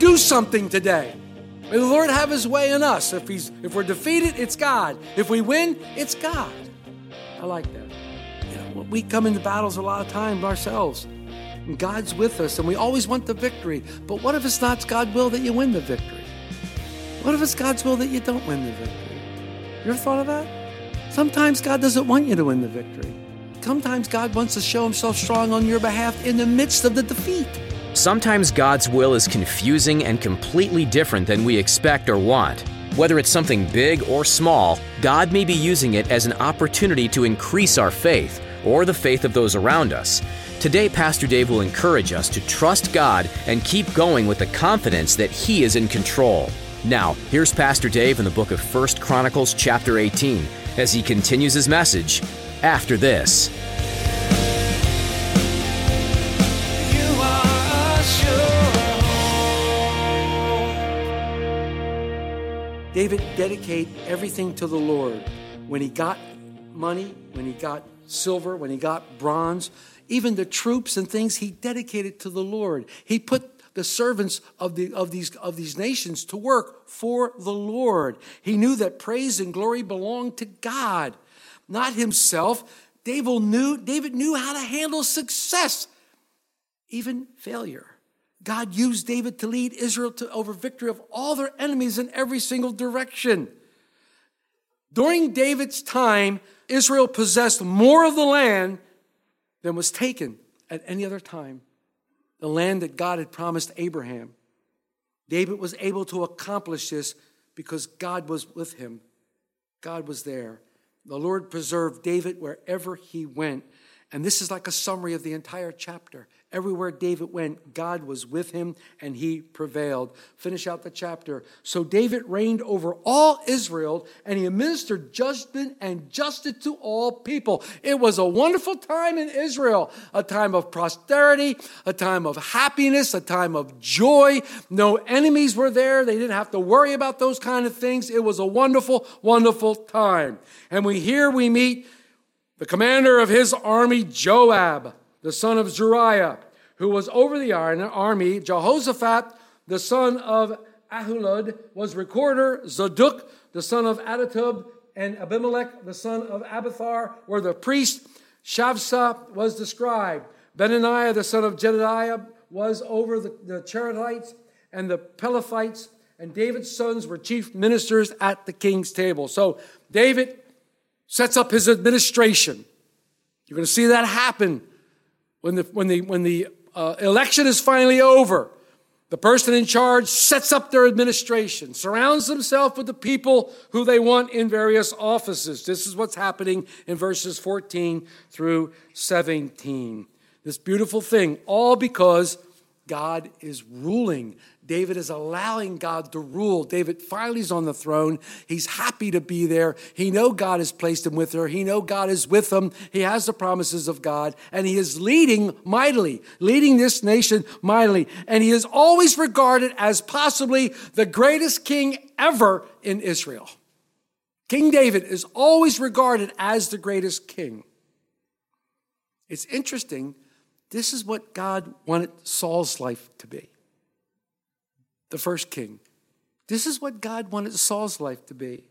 Do something today. May the Lord have his way in us. If he's if we're defeated, it's God. If we win, it's God. I like that. You know, we come into battles a lot of times ourselves. And God's with us and we always want the victory. But what if it's not God's will that you win the victory? What if it's God's will that you don't win the victory? You ever thought of that? Sometimes God doesn't want you to win the victory. Sometimes God wants to show himself strong on your behalf in the midst of the defeat. Sometimes God's will is confusing and completely different than we expect or want. Whether it's something big or small, God may be using it as an opportunity to increase our faith or the faith of those around us. Today, Pastor Dave will encourage us to trust God and keep going with the confidence that He is in control. Now, here's Pastor Dave in the book of 1 Chronicles, chapter 18, as he continues his message after this. David dedicated everything to the Lord. When he got money, when he got silver, when he got bronze, even the troops and things he dedicated to the Lord. He put the servants of, the, of, these, of these nations to work for the Lord. He knew that praise and glory belonged to God, not himself. David knew, David knew how to handle success, even failure. God used David to lead Israel to over victory of all their enemies in every single direction. During David's time, Israel possessed more of the land than was taken at any other time. The land that God had promised Abraham. David was able to accomplish this because God was with him. God was there. The Lord preserved David wherever he went. And this is like a summary of the entire chapter. Everywhere David went, God was with him and he prevailed. Finish out the chapter. So David reigned over all Israel and he administered judgment and justice to all people. It was a wonderful time in Israel, a time of prosperity, a time of happiness, a time of joy. No enemies were there. They didn't have to worry about those kind of things. It was a wonderful, wonderful time. And we here we meet the commander of his army, Joab the son of Zeruiah, who was over the army. Jehoshaphat, the son of Ahilud, was recorder. Zadok, the son of Adatub, and Abimelech, the son of Abiathar, were the priests. Shavsha was the scribe. Benaniah, the son of Jedediah, was over the, the and the Pelethites. And David's sons were chief ministers at the king's table. So David sets up his administration. You're going to see that happen when the, when the, when the uh, election is finally over, the person in charge sets up their administration, surrounds himself with the people who they want in various offices. This is what's happening in verses 14 through 17. This beautiful thing, all because God is ruling. David is allowing God to rule. David finally is on the throne. He's happy to be there. He know God has placed him with her. He know God is with him. He has the promises of God and he is leading mightily, leading this nation mightily. And he is always regarded as possibly the greatest king ever in Israel. King David is always regarded as the greatest king. It's interesting. This is what God wanted Saul's life to be the first king. This is what God wanted Saul's life to be.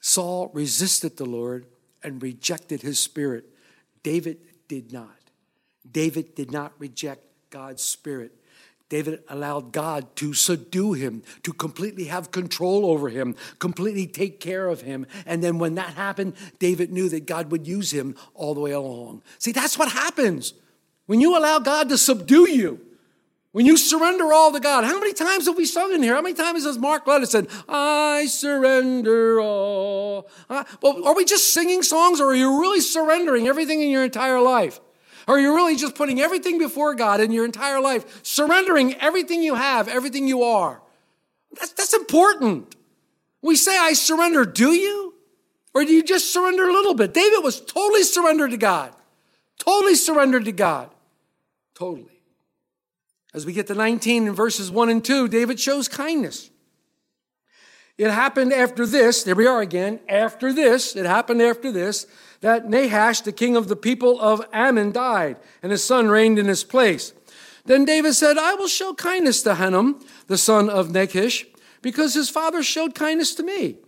Saul resisted the Lord and rejected his spirit. David did not. David did not reject God's spirit. David allowed God to subdue him, to completely have control over him, completely take care of him. And then when that happened, David knew that God would use him all the way along. See, that's what happens when you allow God to subdue you. When you surrender all to God, how many times have we sung in here? How many times has Mark Lettis said, I surrender all? Uh, well, are we just singing songs or are you really surrendering everything in your entire life? Are you really just putting everything before God in your entire life, surrendering everything you have, everything you are? That's, that's important. We say, I surrender. Do you? Or do you just surrender a little bit? David was totally surrendered to God. Totally surrendered to God. Totally. As we get to 19 in verses 1 and 2, David shows kindness. It happened after this, there we are again, after this, it happened after this, that Nahash, the king of the people of Ammon, died, and his son reigned in his place. Then David said, I will show kindness to Hanun, the son of Nahash, because his father showed kindness to me.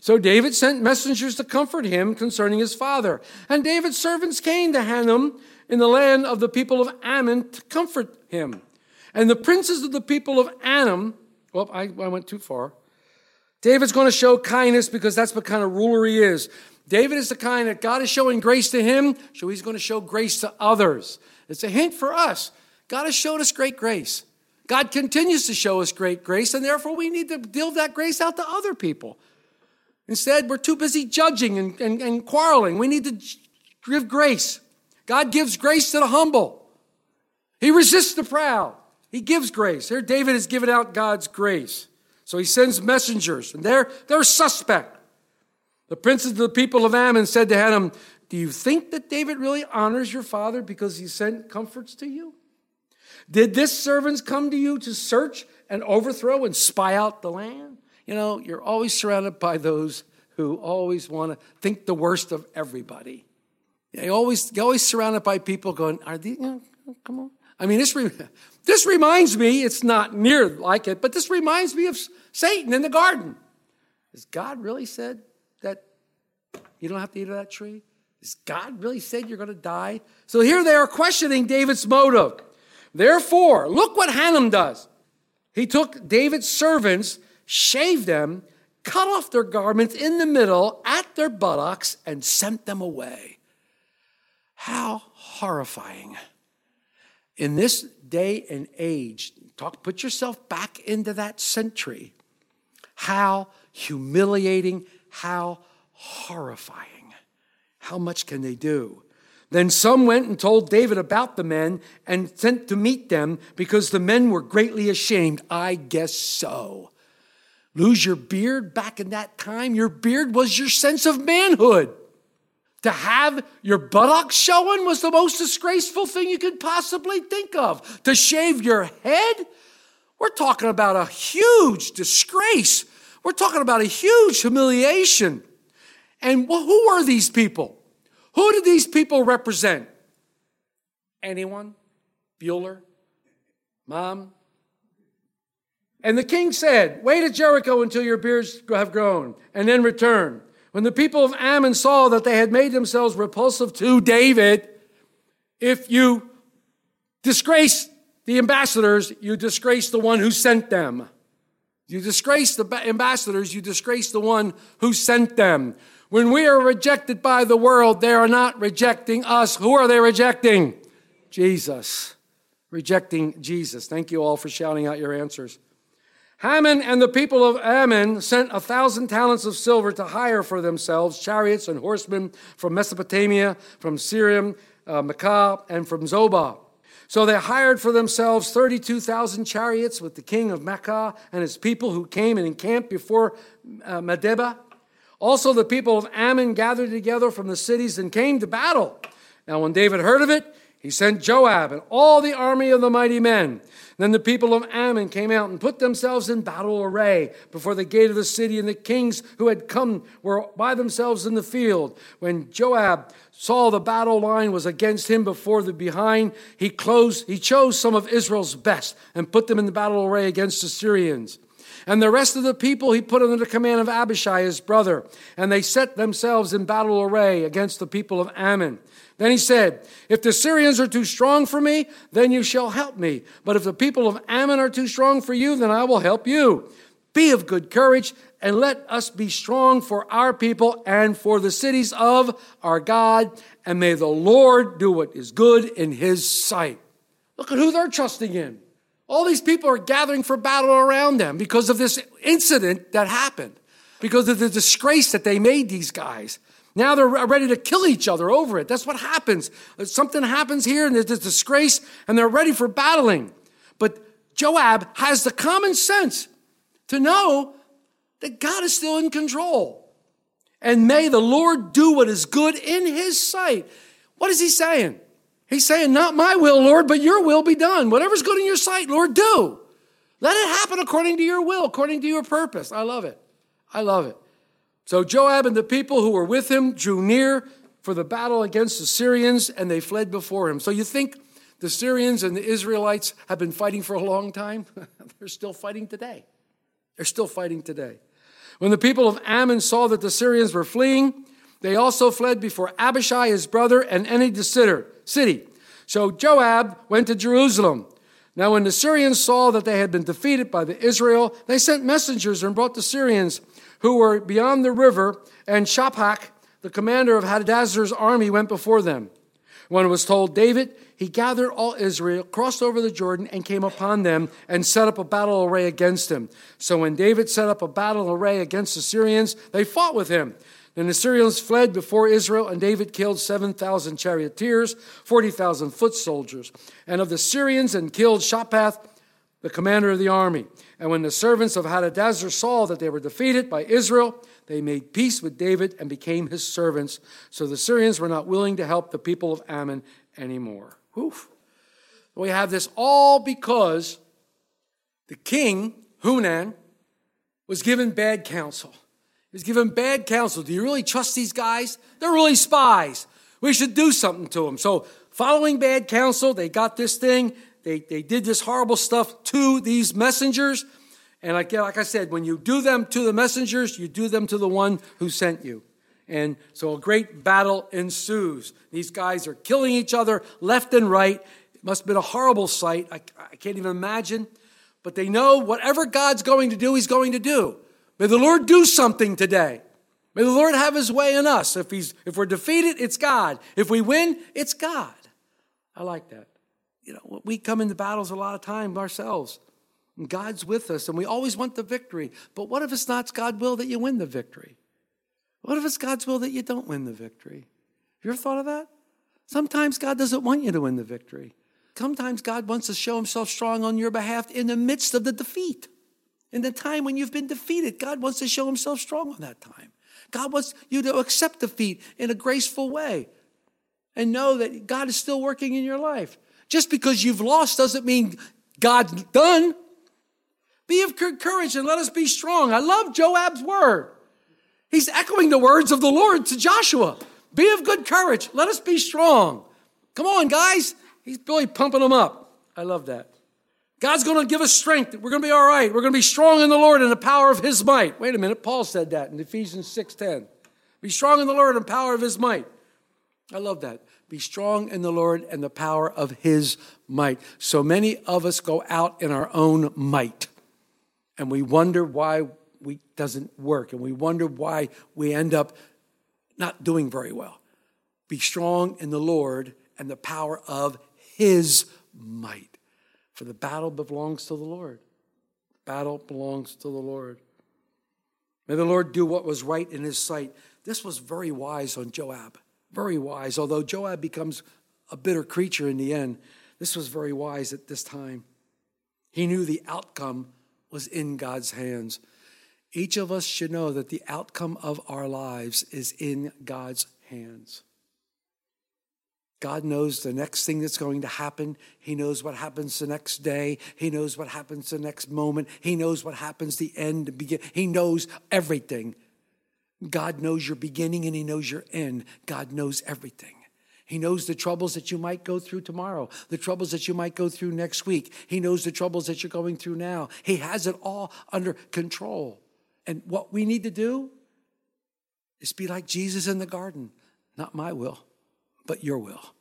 So David sent messengers to comfort him concerning his father. And David's servants came to Hanun in the land of the people of Ammon to comfort him. And the princes of the people of Ammon, well, I, I went too far. David's going to show kindness because that's what kind of ruler he is. David is the kind that God is showing grace to him, so he's going to show grace to others. It's a hint for us. God has showed us great grace. God continues to show us great grace, and therefore we need to deal that grace out to other people. Instead, we're too busy judging and, and, and quarreling. We need to give grace. God gives grace to the humble, He resists the proud. He gives grace. Here, David has given out God's grace. So he sends messengers, and they're, they're suspect. The princes of the people of Ammon said to Hanun, Do you think that David really honors your father because he sent comforts to you? Did this servants come to you to search and overthrow and spy out the land? You know, you're always surrounded by those who always want to think the worst of everybody. They always, you're always surrounded by people going, Are these, you know, come on. I mean, this, re- this reminds me, it's not near like it, but this reminds me of Satan in the garden. Has God really said that you don't have to eat of that tree? Has God really said you're going to die? So here they are questioning David's motive. Therefore, look what Hanun does. He took David's servants, shaved them, cut off their garments in the middle at their buttocks, and sent them away. How horrifying. In this day and age, talk, put yourself back into that century. How humiliating, how horrifying. How much can they do? Then some went and told David about the men and sent to meet them because the men were greatly ashamed. I guess so. Lose your beard back in that time? Your beard was your sense of manhood. To have your buttocks showing was the most disgraceful thing you could possibly think of. To shave your head? We're talking about a huge disgrace. We're talking about a huge humiliation. And who are these people? Who do these people represent? Anyone? Bueller? Mom? And the king said, Wait at Jericho until your beards have grown, and then return. When the people of Ammon saw that they had made themselves repulsive to David, if you disgrace the ambassadors, you disgrace the one who sent them. You disgrace the ambassadors, you disgrace the one who sent them. When we are rejected by the world, they are not rejecting us. Who are they rejecting? Jesus. Rejecting Jesus. Thank you all for shouting out your answers. Haman and the people of Ammon sent a thousand talents of silver to hire for themselves chariots and horsemen from Mesopotamia, from Syria, uh, Maachah, and from Zobah. So they hired for themselves 32,000 chariots with the king of Maachah and his people who came and encamped before uh, Medeba. Also, the people of Ammon gathered together from the cities and came to battle. Now, when David heard of it, he sent Joab and all the army of the mighty men. Then the people of Ammon came out and put themselves in battle array before the gate of the city, and the kings who had come were by themselves in the field. When Joab saw the battle line was against him before the behind, he closed, he chose some of Israel's best and put them in the battle array against the Syrians. And the rest of the people he put under the command of Abishai, his brother, and they set themselves in battle array against the people of Ammon. Then he said, If the Syrians are too strong for me, then you shall help me. But if the people of Ammon are too strong for you, then I will help you. Be of good courage, and let us be strong for our people and for the cities of our God, and may the Lord do what is good in his sight. Look at who they're trusting in. All these people are gathering for battle around them because of this incident that happened, because of the disgrace that they made these guys. Now they're ready to kill each other over it. That's what happens. Uh, something happens here and there's this disgrace and they're ready for battling. But Joab has the common sense to know that God is still in control. And may the Lord do what is good in his sight. What is he saying? He's saying, Not my will, Lord, but your will be done. Whatever's good in your sight, Lord, do. Let it happen according to your will, according to your purpose. I love it. I love it. So Joab and the people who were with him drew near for the battle against the Syrians, and they fled before him. So you think the Syrians and the Israelites have been fighting for a long time? They're still fighting today. They're still fighting today. When the people of Ammon saw that the Syrians were fleeing, they also fled before Abishai, his brother, and entered the city. So Joab went to Jerusalem. Now, when the Syrians saw that they had been defeated by the Israel, they sent messengers and brought the Syrians who were beyond the river, and Shaphat, the commander of Hadadezer's army, went before them. When it was told David, he gathered all Israel, crossed over the Jordan, and came upon them and set up a battle array against them. So when David set up a battle array against the Syrians, they fought with him. Then the Syrians fled before Israel, and David killed 7,000 charioteers, 40,000 foot soldiers, and of the Syrians, and killed Shaphat, the commander of the army. And when the servants of Hadadezer saw that they were defeated by Israel, they made peace with David and became his servants. So the Syrians were not willing to help the people of Ammon anymore. Oof. We have this all because the king, Hanun, was given bad counsel. He was given bad counsel. Do you really trust these guys? They're really spies. We should do something to them. So, following bad counsel, they got this thing. They, they did this horrible stuff to these messengers. And like, like I said, when you do them to the messengers, you do them to the one who sent you. And so a great battle ensues. These guys are killing each other left and right. It must have been a horrible sight. I, I can't even imagine. But they know whatever God's going to do, He's going to do. May the Lord do something today. May the Lord have His way in us. If, he's, if we're defeated, it's God. If we win, it's God. I like that you know, we come into battles a lot of time ourselves. And God's with us, and we always want the victory. But what if it's not God's will that you win the victory? What if it's God's will that you don't win the victory? Have you ever thought of that? Sometimes God doesn't want you to win the victory. Sometimes God wants to show himself strong on your behalf in the midst of the defeat. In the time when you've been defeated, God wants to show himself strong on that time. God wants you to accept defeat in a graceful way and know that God is still working in your life. Just because you've lost doesn't mean God's done. Be of good courage and let us be strong. I love Joab's word. He's echoing the words of the Lord to Joshua. Be of good courage. Let us be strong. Come on, guys. He's really pumping them up. I love that. God's going to give us strength. We're going to be all right. We're going to be strong in the Lord and the power of his might. Wait a minute. Paul said that in Ephesians 6:10. Be strong in the Lord and power of his might. I love that. Be strong in the Lord and the power of his might. So many of us go out in our own might and we wonder why we doesn't work and we wonder why we end up not doing very well. Be strong in the Lord and the power of his might. For the battle belongs to the Lord. The battle belongs to the Lord. May the Lord do what was right in his sight. This was very wise on Joab. Very wise. Although Joab becomes a bitter creature in the end, this was very wise at this time. He knew the outcome was in God's hands. Each of us should know that the outcome of our lives is in God's hands. God knows the next thing that's going to happen. He knows what happens the next day. He knows what happens the next moment. He knows what happens the end, begin. He knows everything. God knows your beginning and He knows your end. God knows everything. He knows the troubles that you might go through tomorrow, the troubles that you might go through next week. He knows the troubles that you're going through now. He has it all under control. And what we need to do is be like Jesus in the garden. Not my will, but your will.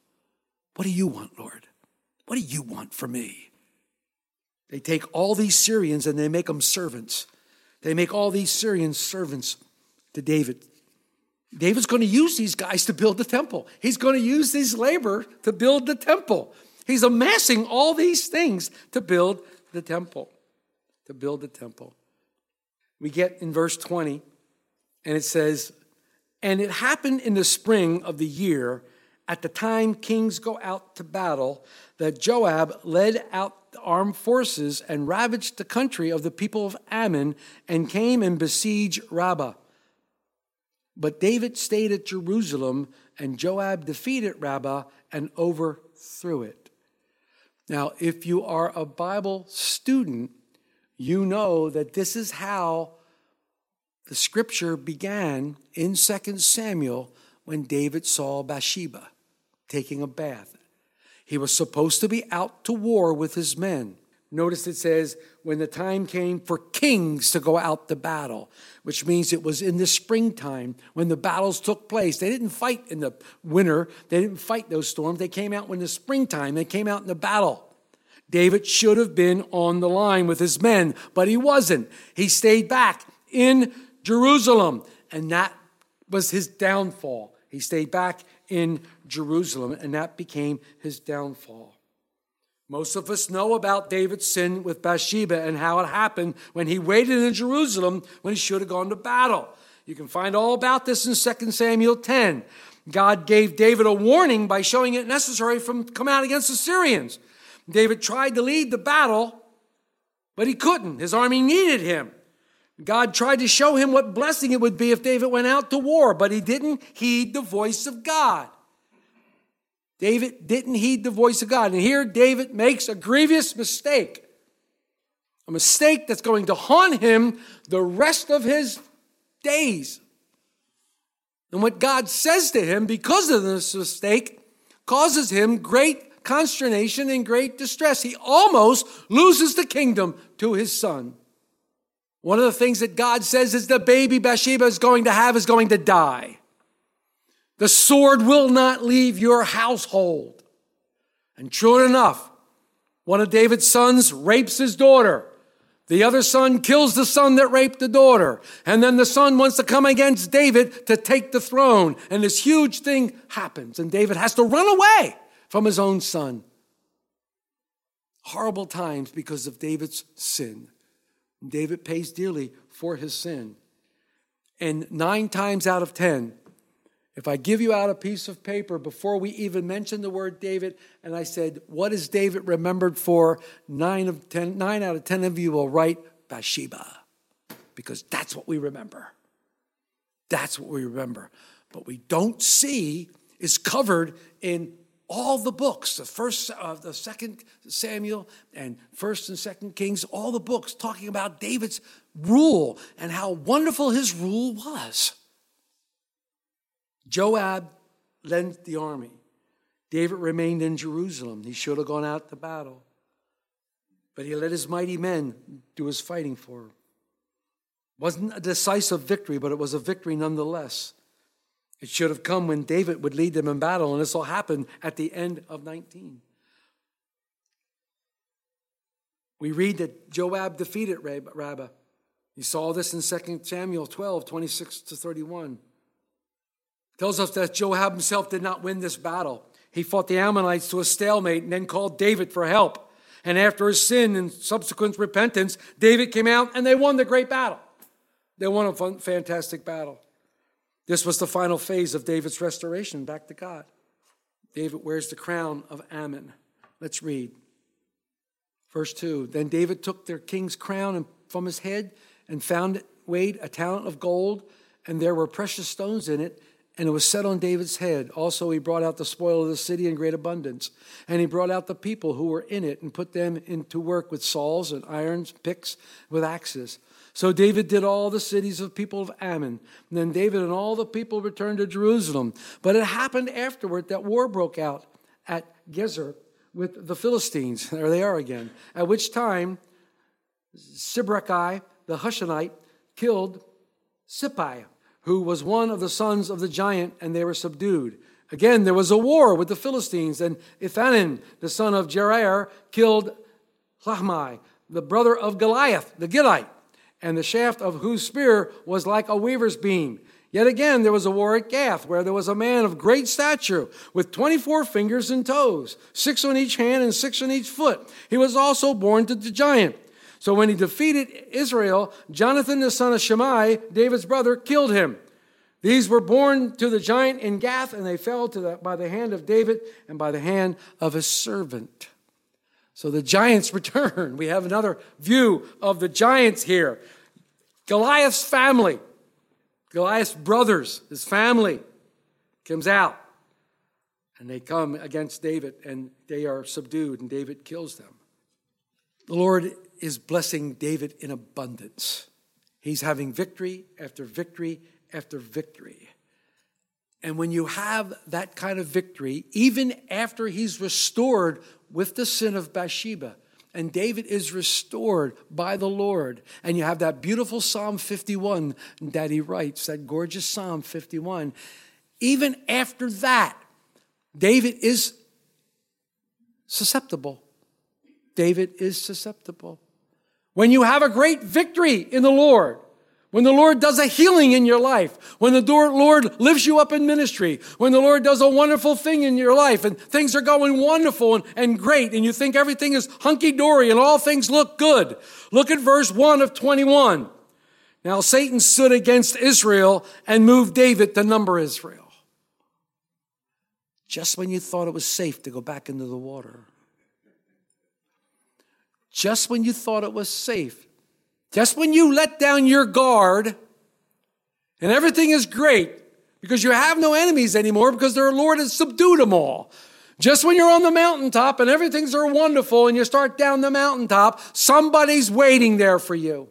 What do you want, Lord? What do you want from me? They take all these Syrians and they make them servants. They make all these Syrians servants to David. David's going to use these guys to build the temple. He's going to use these labor to build the temple. He's amassing all these things to build the temple. To build the temple. We get in verse 20, and it says, And it happened in the spring of the year, at the time kings go out to battle, that Joab led out the armed forces and ravaged the country of the people of Ammon and came and besieged Rabbah. But David stayed at Jerusalem, and Joab defeated Rabbah and overthrew it. Now, if you are a Bible student, you know that this is how the scripture began in 2 Samuel when David saw Bathsheba taking a bath. He was supposed to be out to war with his men. Notice it says, when the time came for kings to go out to battle, which means it was in the springtime when the battles took place. They didn't fight in the winter, they didn't fight those storms. They came out in the springtime, they came out in the battle. David should have been on the line with his men, but he wasn't. He stayed back in Jerusalem, and that was his downfall. He stayed back in Jerusalem, and that became his downfall. Most of us know about David's sin with Bathsheba and how it happened when he waited in Jerusalem when he should have gone to battle. You can find all about this in 2 Samuel 10. God gave David a warning by showing it necessary from come out against the Syrians. David tried to lead the battle, but he couldn't. His army needed him. God tried to show him what blessing it would be if David went out to war, but he didn't heed the voice of God. David didn't heed the voice of God. And here David makes a grievous mistake. A mistake that's going to haunt him the rest of his days. And what God says to him because of this mistake causes him great consternation and great distress. He almost loses the kingdom to his son. One of the things that God says is the baby Bathsheba is going to have is going to die. The sword will not leave your household. And true enough, one of David's sons rapes his daughter. The other son kills the son that raped the daughter. And then the son wants to come against David to take the throne. And this huge thing happens. And David has to run away from his own son. Horrible times because of David's sin. David pays dearly for his sin. And nine times out of ten, if I give you out a piece of paper before we even mention the word David, and I said, What is David remembered for? Nine, of ten, nine out of ten of you will write Bathsheba, because that's what we remember. That's what we remember. But we don't see is covered in all the books the first uh, the second samuel and first and second kings all the books talking about david's rule and how wonderful his rule was Joab led the army. David remained in Jerusalem. He should have gone out to battle. But he let his mighty men do his fighting for him. Wasn't a decisive victory, but it was a victory nonetheless. It should have come when David would lead them in battle, and this all happened at the end of 19. We read that Joab defeated Rabbah. You saw this in 2 Samuel 12, 26 to 31 tells us that Joab himself did not win this battle. He fought the Ammonites to a stalemate and then called David for help. And after his sin and subsequent repentance, David came out and they won the great battle. They won a fun, fantastic battle. This was the final phase of David's restoration back to God. David wears the crown of Ammon. Let's read. Verse 2 Then David took their king's crown from his head and found it weighed a talent of gold, and there were precious stones in it and it was set on David's head. Also, he brought out the spoil of the city in great abundance. And he brought out the people who were in it and put them into work with saws and irons, picks, with axes. So David did all the cities of people of Ammon. And then David and all the people returned to Jerusalem. But it happened afterward that war broke out at Gezer with the Philistines. There they are again. At which time, Sibbechai, the Hushathite, killed Sippai who was one of the sons of the giant, and they were subdued. Again, there was a war with the Philistines, and Ithanan, the son of Jerair, killed Lahmi, the brother of Goliath, the Gittite, and the shaft of whose spear was like a weaver's beam. Yet again, there was a war at Gath, where there was a man of great stature, with 24 fingers and toes, six on each hand and six on each foot. He was also born to the giant. So when he defeated Israel, Jonathan the son of Shimei, David's brother, killed him. These were born to the giant in Gath, and they fell to the, by the hand of David and by the hand of his servant. So the giants return. We have another view of the giants here. Goliath's family, Goliath's brothers, his family comes out. And they come against David, and they are subdued, and David kills them. The Lord is blessing David in abundance. He's having victory after victory after victory. And when you have that kind of victory, even after he's restored with the sin of Bathsheba, and David is restored by the Lord, and you have that beautiful Psalm 51 that he writes, that gorgeous Psalm 51, even after that, David is susceptible. David is susceptible. When you have a great victory in the Lord, when the Lord does a healing in your life, when the Lord lifts you up in ministry, when the Lord does a wonderful thing in your life and things are going wonderful and, and great and you think everything is hunky dory and all things look good. Look at verse 1 of 21. Now Satan stood against Israel and moved David to number Israel. Just when you thought it was safe to go back into the water. Just when you thought it was safe just when you let down your guard and everything is great because you have no enemies anymore because their Lord has subdued them all. Just when you're on the mountaintop and everything's are wonderful and you start down the mountaintop, somebody's waiting there for you.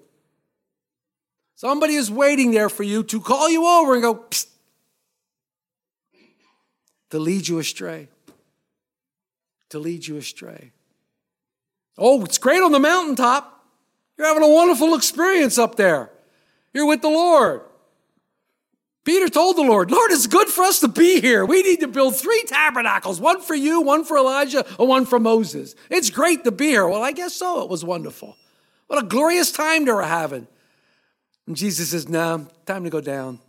Somebody is waiting there for you to call you over and go, Psst, to lead you astray. To lead you astray. Oh, it's great on the mountaintop. You're having a wonderful experience up there. You're with the Lord. Peter told the Lord, Lord, it's good for us to be here. We need to build three tabernacles one for you, one for Elijah, and one for Moses. It's great to be here. Well, I guess so. It was wonderful. What a glorious time they were having. And Jesus says, No, time to go down.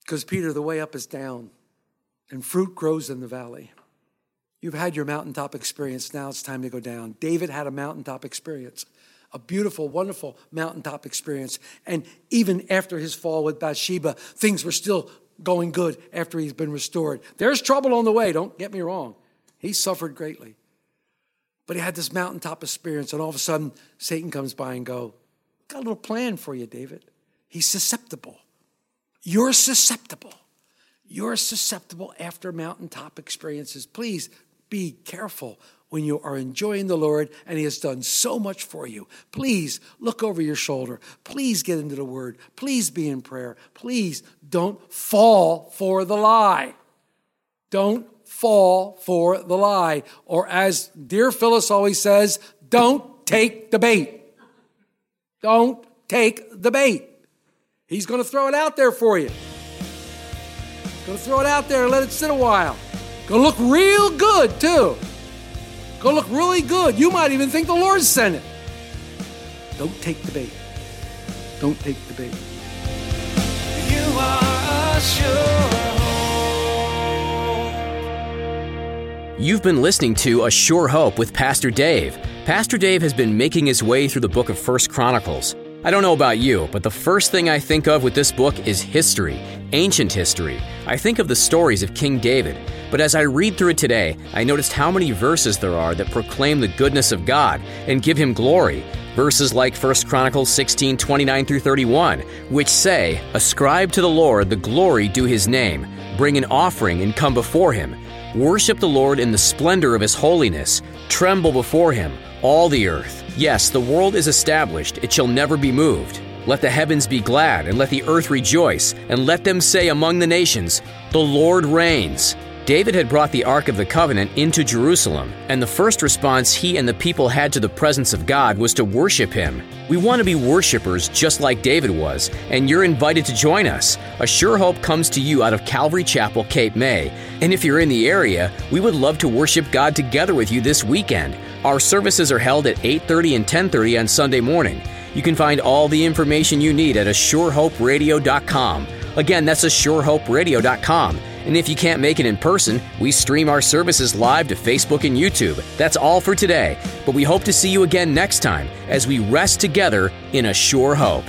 Because, Peter, the way up is down, and fruit grows in the valley. You've had your mountaintop experience. Now it's time to go down. David had a mountaintop experience a beautiful, wonderful mountaintop experience. And even after his fall with Bathsheba, things were still going good after he's been restored. There's trouble on the way, don't get me wrong. He suffered greatly. But he had this mountaintop experience, and all of a sudden, Satan comes by and go, got a little plan for you, David. He's susceptible. You're susceptible. You're susceptible after mountaintop experiences. Please be careful when you are enjoying the Lord and He has done so much for you. Please look over your shoulder. Please get into the Word. Please be in prayer. Please don't fall for the lie. Don't fall for the lie. Or as dear Phyllis always says, don't take the bait. Don't take the bait. He's going to throw it out there for you. Going to throw it out there and let it sit a while. Going to look real good, too. Gonna look really good. You might even think the Lord sent it. Don't take the bait. Don't take the bait. You are a sure You've been listening to A Sure Hope with Pastor Dave. Pastor Dave has been making his way through the book of First Chronicles. I don't know about you, but the first thing I think of with this book is history, ancient history. I think of the stories of King David. But as I read through it today, I noticed how many verses there are that proclaim the goodness of God and give him glory. Verses like 1 Chronicles 16, 29 through 31, which say, Ascribe to the Lord the glory due his name, bring an offering and come before him. Worship the Lord in the splendor of his holiness, tremble before him, all the earth. Yes, the world is established, it shall never be moved. Let the heavens be glad, and let the earth rejoice, and let them say among the nations, The Lord reigns. David had brought the Ark of the Covenant into Jerusalem, and the first response he and the people had to the presence of God was to worship him. We want to be worshipers just like David was, and you're invited to join us. A Sure Hope comes to you out of Calvary Chapel, Cape May. And if you're in the area, we would love to worship God together with you this weekend. Our services are held at 8:30 and 10:30 on Sunday morning. You can find all the information you need at ASureHopeRadio.com. Again, that's ASureHopeRadio.com. And if you can't make it in person, we stream our services live to Facebook and YouTube. That's all for today, but we hope to see you again next time as we rest together in a sure hope.